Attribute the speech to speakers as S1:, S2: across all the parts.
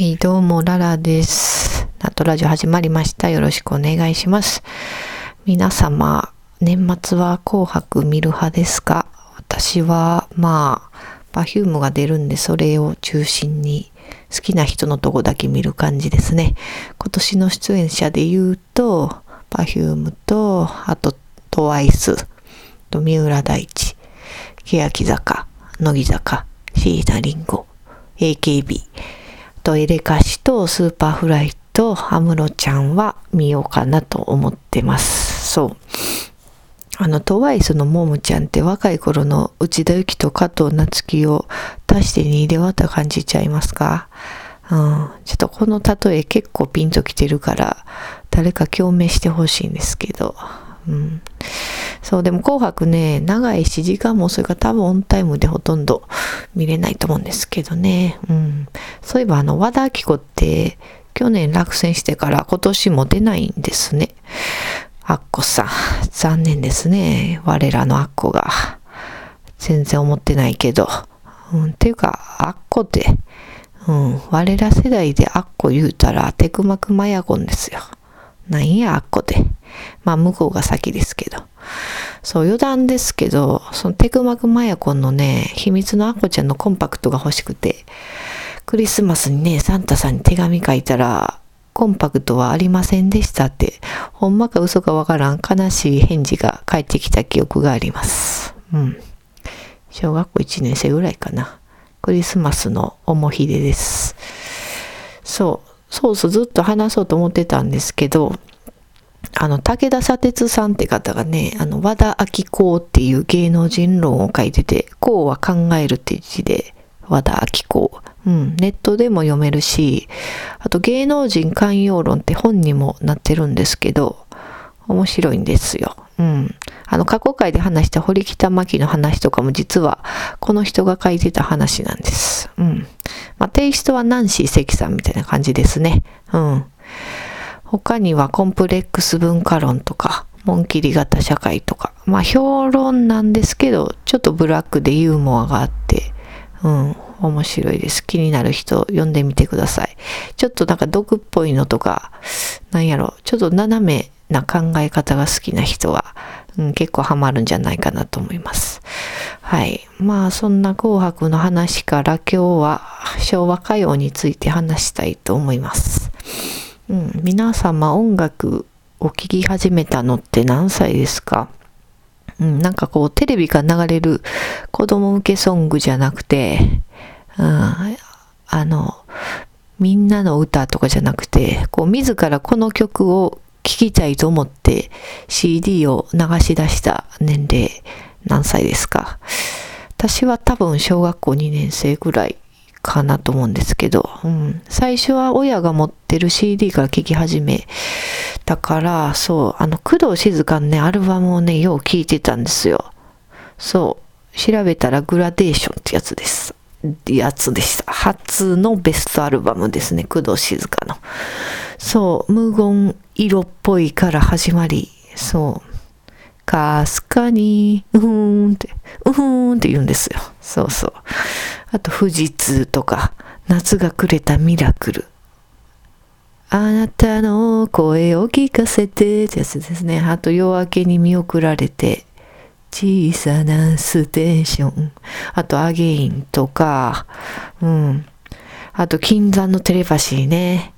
S1: はい、どうも、ララです。ナットラジオ始まりました。よろしくお願いします。皆様、年末は紅白見る派ですか？私は、まあ、パフュームが出るんで、それを中心に好きな人のとこだけ見る感じですね。今年の出演者で言うと、パフュームと、あと、トワイス、と三浦大知、欅坂、乃木坂、椎名林檎、AKB、とエレカシとスーパーフライと安室ちゃんは見ようかなと思ってます。そう。あの、トワイスのモモちゃんって若い頃の内田有紀と加藤夏希を足して2で割った感じちゃいますか？うん。ちょっとこの例え結構ピンときてるから、誰か共鳴してほしいんですけど。うん。そう、でも紅白ね、長いし時間もそれから多分オンタイムでほとんど見れないと思うんですけどね。うん。そういえばあの、和田アキ子って去年落選してから今年も出ないんですね。アッコさん、残念ですね。我らのアッコが。全然思ってないけど。うん、ていうか、アッコって、うん、我ら世代でアッコ言うたら、テクマクマヤゴンですよ。なんや、アッコって。まあ、向こうが先ですけど。そう、余談ですけど、そのテクマクマヤコンのね、秘密のアッコちゃんのコンパクトが欲しくて、クリスマスにね、サンタさんに手紙書いたら、コンパクトはありませんでしたって、ほんまか嘘かわからん悲しい返事が返ってきた記憶があります。うん。小学校1年生ぐらいかな。クリスマスのおもひでです。そう、そうそうずっと話そうと思ってたんですけど、あの、武田砂鉄さんって方がね、あの、和田明子っていう芸能人論を書いてて、こうは考えるって字で、和田明子。うん、ネットでも読めるし、あと芸能人寛容論って本にもなってるんですけど、面白いんですよ。うん。あの、過去回で話した堀北真希の話とかも実は、この人が書いてた話なんです。うん。まあ、テイストはナンシー関さんみたいな感じですね。うん。他にはコンプレックス文化論とか、紋切り型社会とか、まあ評論なんですけど、ちょっとブラックでユーモアがあって、うん、面白いです。気になる人読んでみてください。ちょっとなんか毒っぽいのとか、なんやろ、ちょっと斜めな考え方が好きな人は、うん、結構ハマるんじゃないかなと思います。はい。まあそんな紅白の話から今日は昭和歌謡について話したいと思います。うん、皆様音楽を聴き始めたのって何歳ですか？うん、なんかこうテレビから流れる子供向けソングじゃなくて、うん、あの、みんなの歌とかじゃなくて、こう自らこの曲を聴きたいと思って CD を流し出した年齢何歳ですか私は多分小学校2年生ぐらいかなと思うんですけど、うん、最初は親が持ってる CD から聴き始めたから、そう、あの、工藤静香のね、アルバムをね、よう聴いてたんですよ。そう、調べたらグラデーションってやつです。やつでした。初のベストアルバムですね、工藤静香の。そう、無言色っぽいから始まり、そう、かすかに、うーんって、うーんって言うんですよ。そうそう。あと、富士通とか、夏がくれたミラクル。あなたの声を聞かせてってやつですね。あと、夜明けに見送られて、小さなステーション。あと、アゲインとか、うん。あと、金山のテレパシーね。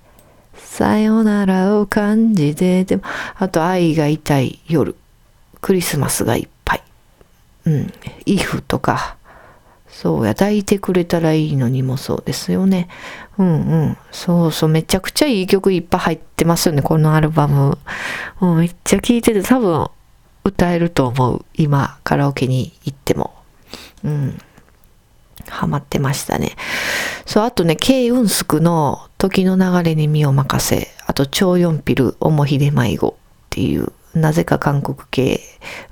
S1: さよならを感じて、でも、あと、愛が痛い夜。クリスマスがいっぱい。うん。イフとか、そうや、抱いてくれたらいいのにもそうですよね。うんうん。そうそう、めちゃくちゃいい曲いっぱい入ってますよね、このアルバム。もうめっちゃ聴いてて多分歌えると思う。今、カラオケに行っても。うん。ハマってましたね。そう、あとね、ケイウンスクの時の流れに身を任せ、あと、超四ピル、おもひで迷子っていう、なぜか韓国系。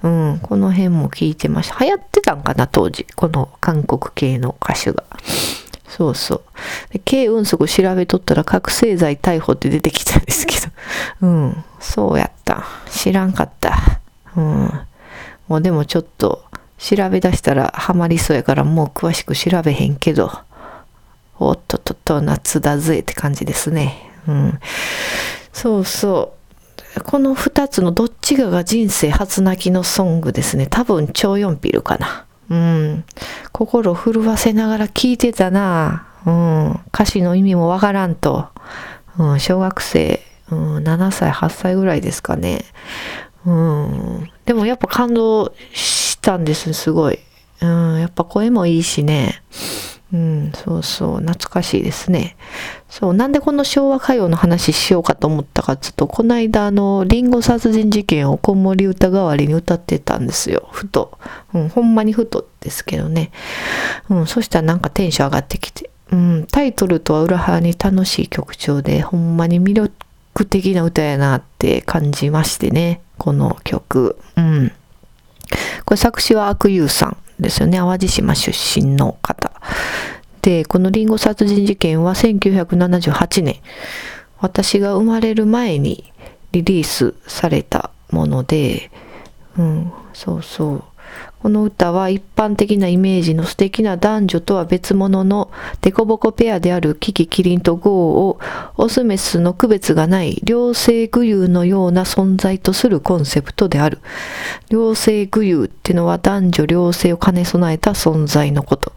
S1: うん、この辺も聞いてました。流行ってたんかな、当時。この韓国系の歌手が。そうそう。で、K 運速調べとったら覚醒剤逮捕って出てきたんですけど。うん、そうやった。知らんかった。うん。もうでもちょっと調べ出したらハマりそうやからもう詳しく調べへんけど、おっとっとっと夏だぜって感じですね。うん。そうそう。この2つのどっちがが人生初泣きのソングですね。多分超4ピルかな。うん。心震わせながら聴いてたな。うん。歌詞の意味もわからんと。うん、小学生、うん、7歳、8歳ぐらいですかね。うん。でもやっぱ感動したんです、すごい。うん、やっぱ声もいいしね。うん、そうそう、懐かしいですね。そう、なんでこの昭和歌謡の話しようかと思ったかちょっと、この間あの、リンゴ殺人事件を子守歌代わりに歌ってたんですよ。ふと。うん、ほんまにふとですけどね。うん、そしたらなんかテンション上がってきて。うん、タイトルとは裏腹に楽しい曲調で、ほんまに魅力的な歌やなって感じましてね。この曲。うん。これ作詞は悪友さんですよね。淡路島出身の方。で、このリンゴ殺人事件は1978年、私が生まれる前にリリースされたもので、うん、そうそう。この歌は一般的なイメージの素敵な男女とは別物のデコボコペアであるキキキリンとゴーをオスメスの区別がない両性具有のような存在とするコンセプトである。両性具有ってのは男女両性を兼ね備えた存在のこと。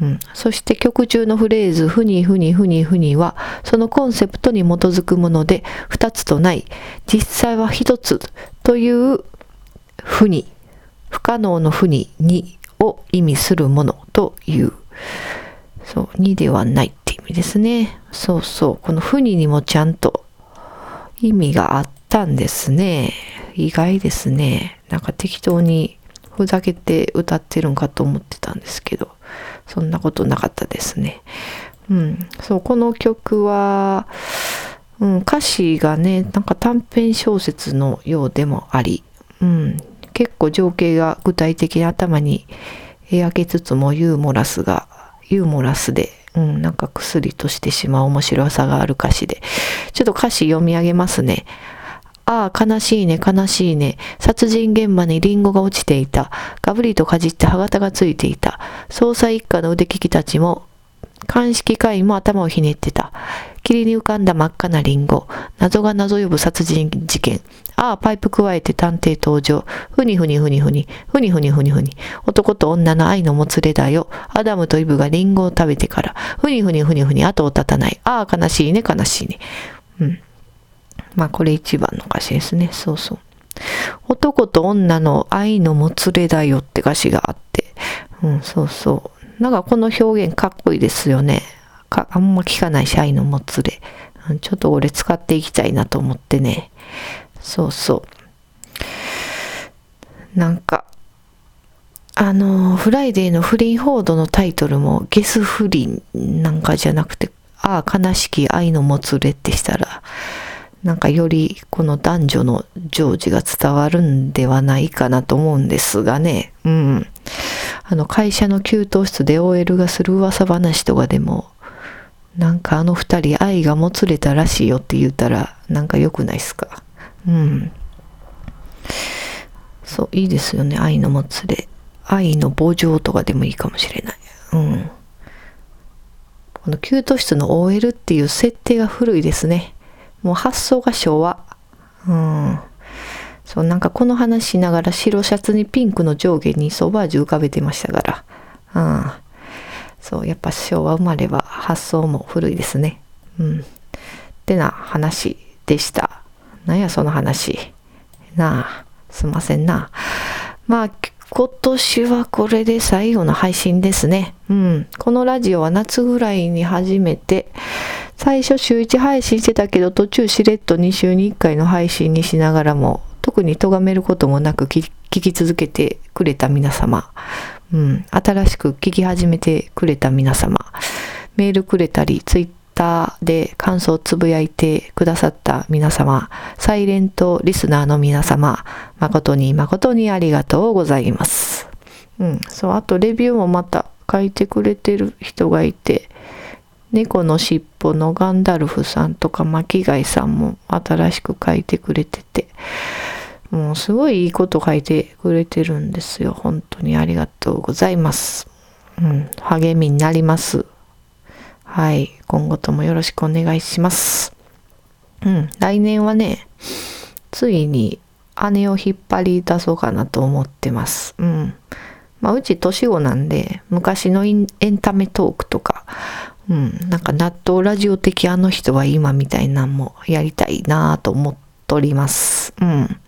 S1: うん、そして曲中のフレーズ、ふにふにふにふには、そのコンセプトに基づくもので、二つとない、実際は一つというふに不可能の負に2を意味するものという。そう、2ではないって意味ですね。そうそう。この負ににもちゃんと意味があったんですね。意外ですね。なんか適当にふざけて歌ってるんかと思ってたんですけど、そんなことなかったですね。うん。そう、この曲は、うん、歌詞がね、なんか短編小説のようでもあり、うん、結構情景が具体的に頭に描けつつもユーモラスが、ユーモラスで、うん、なんか薬としてしまう面白さがある歌詞で。ちょっと歌詞読み上げますね。ああ、悲しいね、悲しいね。殺人現場にリンゴが落ちていた。ガブリとかじって歯型がついていた。捜査一課の腕利きたちも鑑識会員も頭をひねってた。霧に浮かんだ真っ赤なリンゴ。謎が謎呼ぶ殺人事件。ああ、パイプ加えて探偵登場。ふにふにふにふに。ふにふにふにふに。男と女の愛のもつれだよ。アダムとイブがリンゴを食べてから。ふにふにふにふに。後を絶たない。ああ、悲しいね、悲しいね。うん。まあ、これ一番の歌詞ですね。そうそう。男と女の愛のもつれだよって歌詞があって。うん、そうそう。なんかこの表現かっこいいですよね。かあんま聞かないし、愛のもつれ。ちょっと俺使っていきたいなと思ってね。そうそう。なんか、あの、フライデーの不倫報道のタイトルもゲス不倫なんかじゃなくて、ああ、悲しき愛のもつれってしたら、なんかよりこの男女の情事が伝わるんではないかなと思うんですがね。うん。あの会社の給湯室で OL がする噂話とかでも、なんかあの二人愛がもつれたらしいよって言ったら、なんか良くないっすか？うん。そう、いいですよね。愛のもつれ。愛の墓場とかでもいいかもしれない。うん。この給湯室の OL っていう設定が古いですね。もう発想が昭和。うん。そう、なんかこの話しながら白シャツにピンクの上下にソバージュ浮かべてましたから。うん。そう、やっぱ昭和生まれは発想も古いですね。うん。ってな話でした。なんやその話。なあ、すんませんな。まあ、今年はこれで最後の配信ですね。うん。このラジオは夏ぐらいに始めて、最初週1配信してたけど、途中しれっと2週に1回の配信にしながらも、特に咎めることもなく聞き続けてくれた皆様、うん、新しく聞き始めてくれた皆様、メールくれたり、ツイッターで感想をつぶやいてくださった皆様、サイレントリスナーの皆様、誠に誠にありがとうございます。うん、そう、あとレビューもまた書いてくれてる人がいて、猫のしっぽのガンダルフさんとか巻貝さんも新しく書いてくれてて、もうすごいいいこと書いてくれてるんですよ。本当にありがとうございます。うん、励みになります。はい。今後ともよろしくお願いします。うん。来年はね、ついに姉を引っ張り出そうかなと思ってます。うん。まあ、うち年子なんで、昔のエンタメトークとか、うん、なんか納豆ラジオ的あの人は今みたいなんもやりたいなぁと思っております。うん。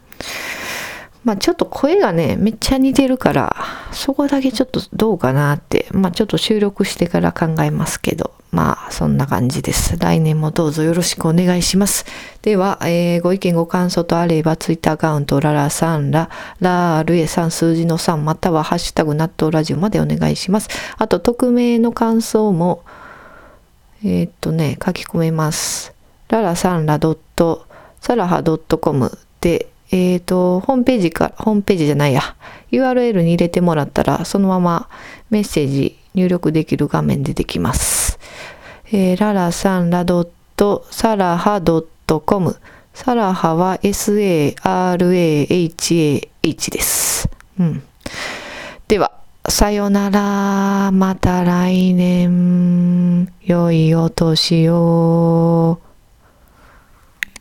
S1: まあちょっと声がね、めっちゃ似てるから、そこだけちょっとどうかなって、まあちょっと収録してから考えますけど、まあそんな感じです。来年もどうぞよろしくお願いします。では、えー、ご意見ご感想とあれば、ツイッターアカウント、ララさんラ、ラールエさん数字の3、またはハッシュタグ納豆ラジオまでお願いします。あと、匿名の感想も、えー、っとね、書き込めます。ララさんらドット、サラハドットコムで、えっ、ー、と、ホームページか、ホームページじゃないや、URL に入れてもらったら、そのままメッセージ入力できる画面出てきます。えー、ララさんらドット、サラハドットコム。サラハは SARAHAH です。うん。では、さよなら。また来年。良いお年を。